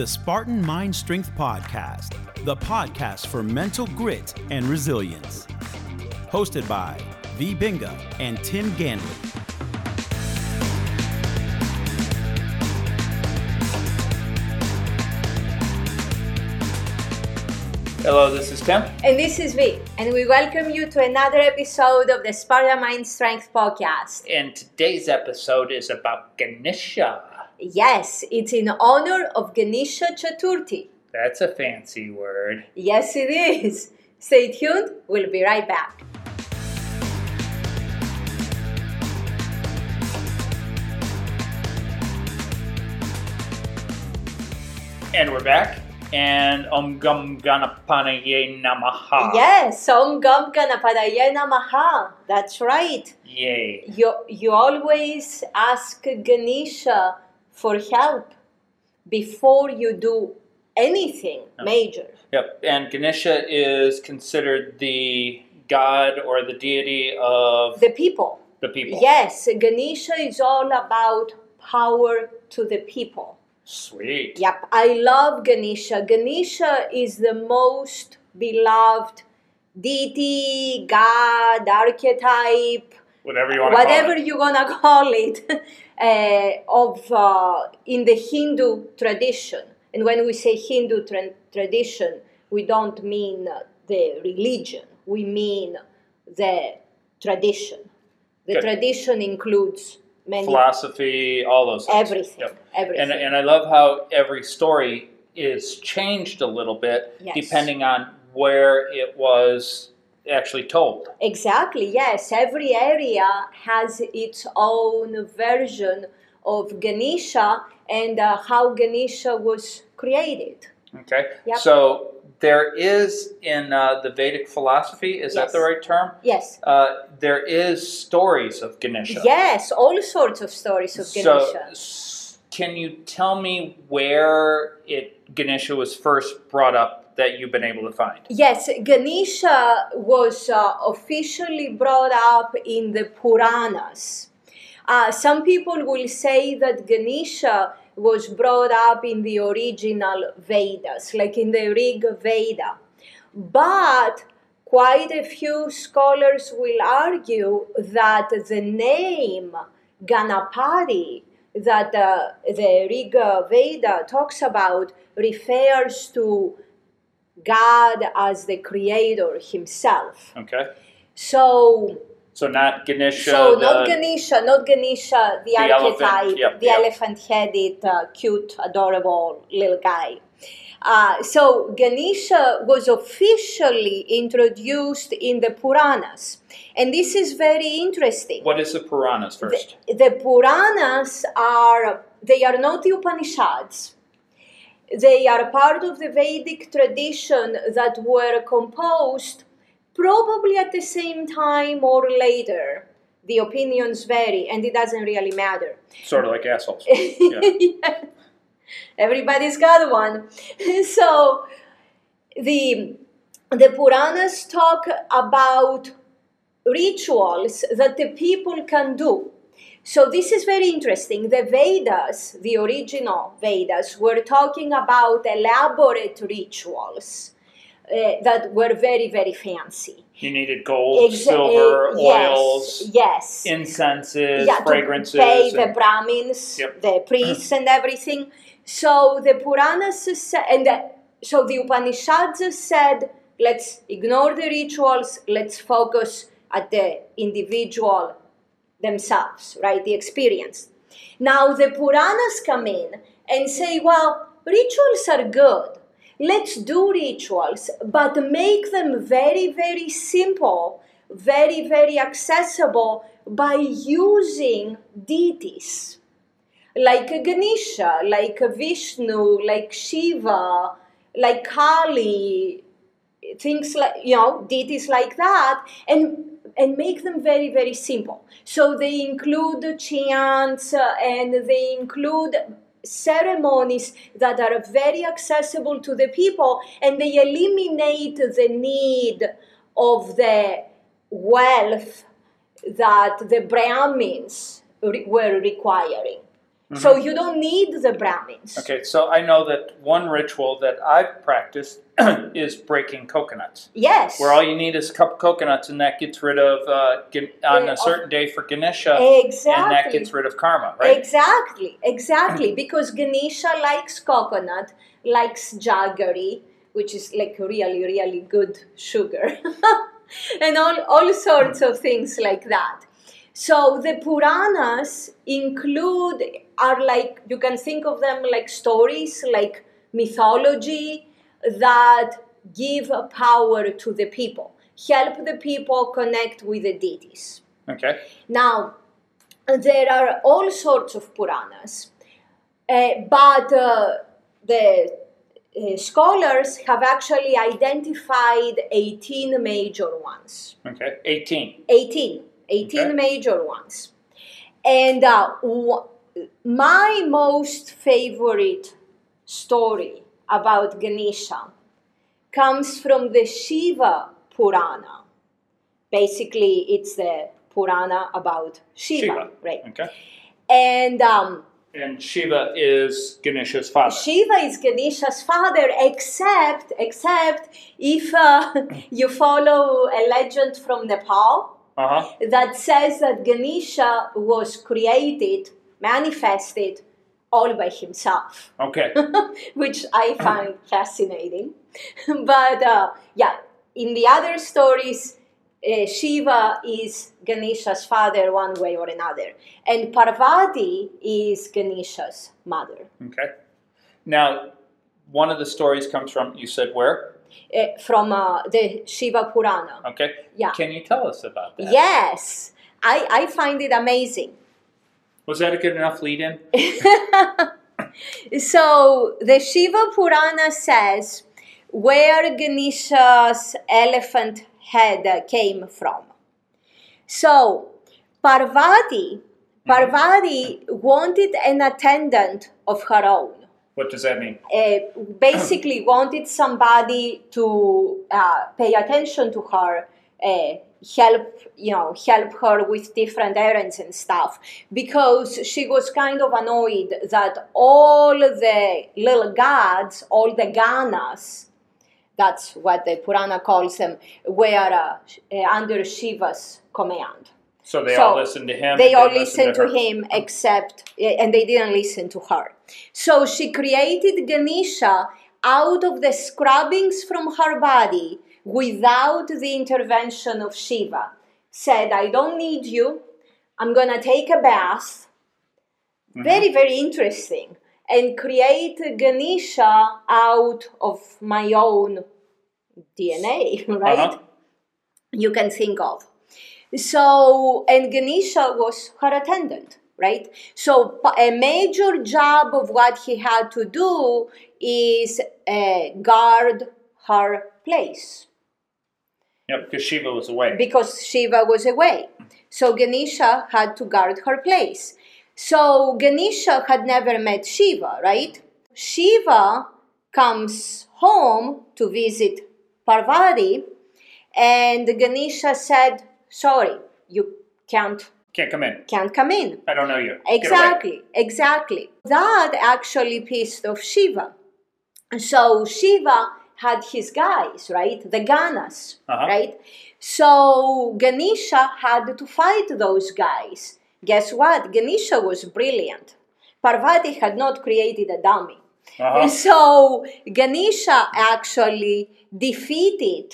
the Spartan Mind Strength Podcast, the podcast for mental grit and resilience. Hosted by V. Binga and Tim Ganley. Hello, this is Tim. And this is V, and we welcome you to another episode of the Sparta Mind Strength Podcast. And today's episode is about Ganesha. Yes, it's in honor of Ganesha Chaturthi. That's a fancy word. Yes, it is. Stay tuned, we'll be right back. And we're back. And Om Gam Ganapataye Namaha. Yes, Om Gam Ganapataye Namaha. That's right. Yay. You, you always ask Ganesha for help before you do anything major. Yep. And Ganesha is considered the god or the deity of The people. the people. Yes, Ganesha is all about power to the people. Sweet. Yep, I love Ganesha. Ganesha is the most beloved deity, god, archetype, Whatever you want to whatever call it. you're gonna call it, of uh, in the Hindu tradition. And when we say Hindu tra- tradition, we don't mean uh, the religion. We mean the tradition. The tradition includes many Philosophy, all those things. everything. Yep. Everything. And, and I love how every story is changed a little bit Yes. depending on where it was actually told. Exactly, yes. Every area has its own version of Ganesha and uh, how Ganesha was created. Okay? Yep. So there is in uh, the Vedic philosophy, is that the right term? Yes. Uh, there is stories of Ganesha. Yes, all sorts of stories of So Ganesha. s- can you tell me where it Ganesha was first brought up that you've been able to find? Yes, Ganesha was uh, officially brought up in the Puranas. Uh, some people will say that Ganesha was brought up in the original Vedas, like in the Rig Veda. But quite a few scholars will argue that the name Ganapati that uh, the Rig Veda talks about refers to God as the creator himself. Okay. So, So not Ganesha. so the, not Ganesha, not Ganesha, the, The elephant, archetype, yep, the yep. elephant-headed, uh, cute, adorable little guy. Uh, so Ganesha was officially introduced in the Puranas, and this is very interesting. What is the Puranas first? The, the Puranas are they are not the Upanishads. They are part of the Vedic tradition that were composed probably at the same time or later. The opinions vary, and it doesn't really matter. Sort of like assholes. Yeah. Yeah. Everybody's got one. So the the Puranas talk about rituals that the people can do. So this is very interesting. The Vedas, the original Vedas, were talking about elaborate rituals uh, that were very, very fancy. You needed gold, Exa- silver, uh, yes, oils, yes, incenses, yeah, fragrances. to pay the Brahmins, Yep. the priests, and everything. So the Puranas and the, so the Upanishads said, let's ignore the rituals, let's focus at the individual themselves, right? The experience. Now the Puranas come in and say, well, rituals are good. Let's do rituals, but make them very, very simple, very, very accessible by using deities like Ganesha, like Vishnu, like Shiva, like Kali, things like you know deities like that, and and make them very very simple. So they include chants uh, and they include ceremonies that are very accessible to the people, and they eliminate the need of the wealth that the Brahmins re- were requiring. So you don't need the Brahmins. Okay, so I know that one ritual that I've practiced is breaking coconuts, Yes. where all you need is a cup of coconuts, and that gets rid of uh, on a certain day for Ganesha, Exactly. and that gets rid of karma, right? Exactly, exactly. because Ganesha likes coconut, likes jaggery, which is like really, really good sugar, and all, all sorts of things like that. So the Puranas include, are like, you can think of them like stories, like mythology that give power to the people, help the people connect with the deities. Okay. Now, there are all sorts of Puranas, uh, but uh, the uh, scholars have actually identified 18 major ones. Okay. 18. 18. 18 Okay. major ones. And uh, w- my most favorite story about Ganesha comes from the Shiva Purana. Basically, it's the Purana about Shiva, Shiva. right? Okay. And um, And Shiva is Ganesha's father. Shiva is Ganesha's father, except except if uh, you follow a legend from Nepal Uh huh. that says that Ganesha was created, manifested all by himself, Okay. which I find fascinating. but uh, yeah, in the other stories, uh, Shiva is Ganesha's father one way or another, and Parvati is Ganesha's mother. Okay. Now, one of the stories comes from, you said where? Uh, from uh, the Shiva Purana. Okay. Yeah. Can you tell us about that? Yes, I, I find it amazing. Was that a good enough lead in? So the Shiva Purana says where Ganesha's elephant head came from. So Parvati, Parvati wanted an attendant of her own. What does that mean? Uh, basically wanted somebody to uh, pay attention to her, uh, help you know help her with different errands and stuff because she was kind of annoyed that all the little gods, all the ganas, that's what the Purana calls them, were uh, uh, under Shiva's command. So they So, all listened to him. They and all listened to her. him except, and they didn't listen to her. So she created Ganesha out of the scrubbings from her body without the intervention of Shiva. Said, I don't need you. I'm going to take a bath. Mm-hmm. Very, very interesting. And create Ganesha out of my own DNA, right? Uh-huh. you can think of. So, and Ganesha was her attendant, right? So, a major job of what he had to do is uh, guard her place Yep, because Shiva was away. because Shiva was away. So, Ganesha had to guard her place. So, Ganesha had never met Shiva, right? Shiva comes home to visit Parvati, and Ganesha said, Sorry, you can't Can't come in. can't come in. I don't know you. Exactly, exactly. That actually pissed off Shiva. So Shiva had his guys, right? The Ganas, Uh-huh. right? So Ganesha had to fight those guys. Guess what? Ganesha was brilliant. Parvati had not created a dummy. Uh-huh. So Ganesha actually defeated,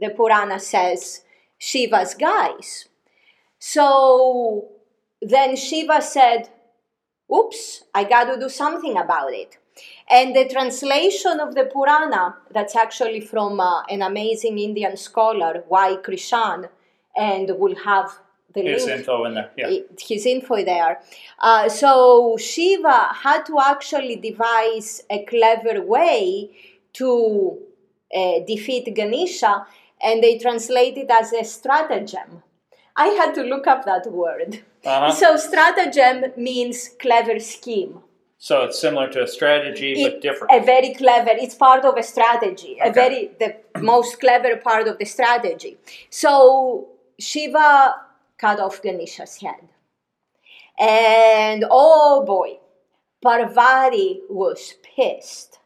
the Purana says, Shiva's guys. So then Shiva said, Oops, I got to do something about it. And the translation of the Purana, that's actually from uh, an amazing Indian scholar, Y. Krishan, and we'll have the His link info in there. Yeah. his info there. Uh, so Shiva had to actually devise a clever way to uh, defeat Ganesha, and they translate it as a stratagem. I had to look up that word. Uh-huh. So stratagem means clever scheme. So it's similar to a strategy, but different. A very clever. It's part of a strategy. A Okay. very the most clever part of the strategy. So Shiva cut off Ganesha's head, and oh boy, Parvati was pissed.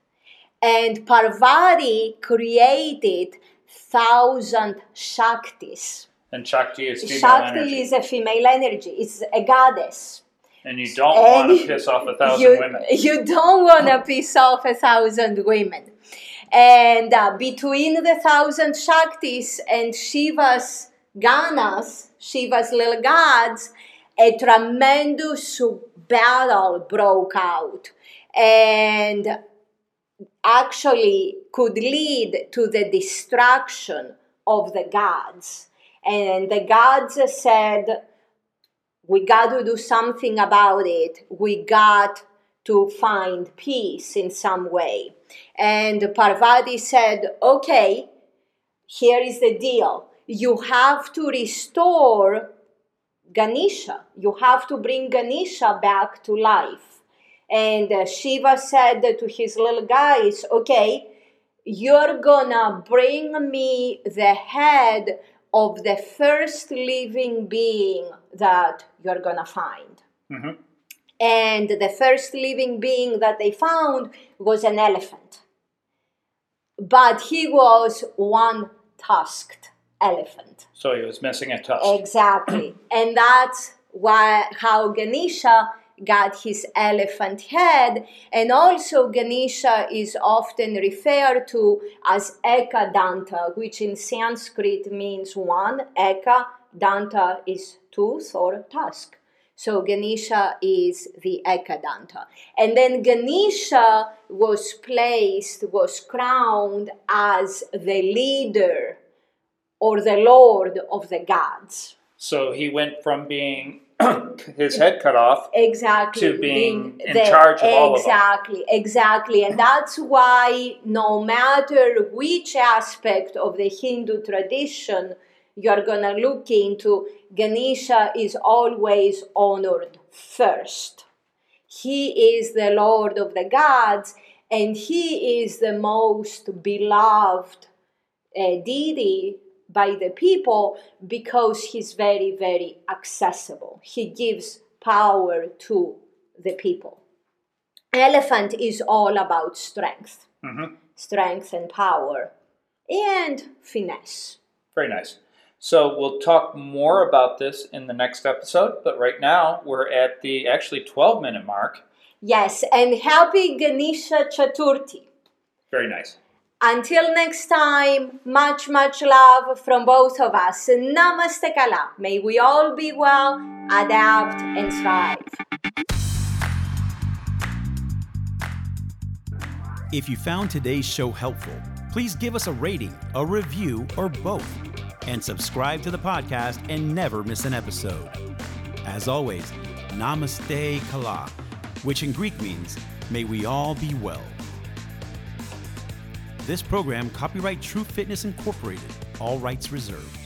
And Parvati created thousand Shaktis. And Shakti is female Shakti energy. is a female energy, it's a goddess. And you don't want to piss off a thousand you, women. You don't want to piss off a thousand women. And uh, between the thousand Shaktis and Shiva's Ganas, Shiva's little gods, a tremendous battle broke out and actually could lead to the destruction of the gods. And the gods said, we got to do something about it. We got to find peace in some way. And Parvati said, okay, here is the deal. You have to restore Ganesha. You have to bring Ganesha back to life. And uh, Shiva said to his little guys, okay, you're gonna bring me the head of the first living being that you're gonna find. Mhm. And the first living being that they found was an elephant. But he was one tusked elephant. So he was missing a tusk. Exactly. and that's why how Ganesha got his elephant head. And also Ganesha is often referred to as Eka Danta, which in Sanskrit means one. Eka Danta is tooth or tusk. So Ganesha is the Ekadanta. And then Ganesha was placed, was crowned as the leader or the lord of the gods. So he went from being his head cut off Exactly. To being in charge of all of them. Exactly, exactly. And that's why no matter which aspect of the Hindu tradition you're gonna look into, Ganesha is always honored first. He is the Lord of the gods, and he is the most beloved uh, deity by the people because he's very, very accessible. He gives power to the people. Elephant is all about strength, Mhm. strength and power, and finesse. Very nice. So we'll talk more about this in the next episode, but right now we're at the actually 12 minute mark. Yes, and happy Ganesha Chaturthi. Very nice. Until next time, much, much love from both of us. Namaste Kala. May we all be well, adapt, and thrive. If you found today's show helpful, please give us a rating, a review, or both. And subscribe to the podcast and never miss an episode. As always, Namaste Kala, which in Greek means, may we all be well. This program, copyright True Fitness Incorporated, all rights reserved.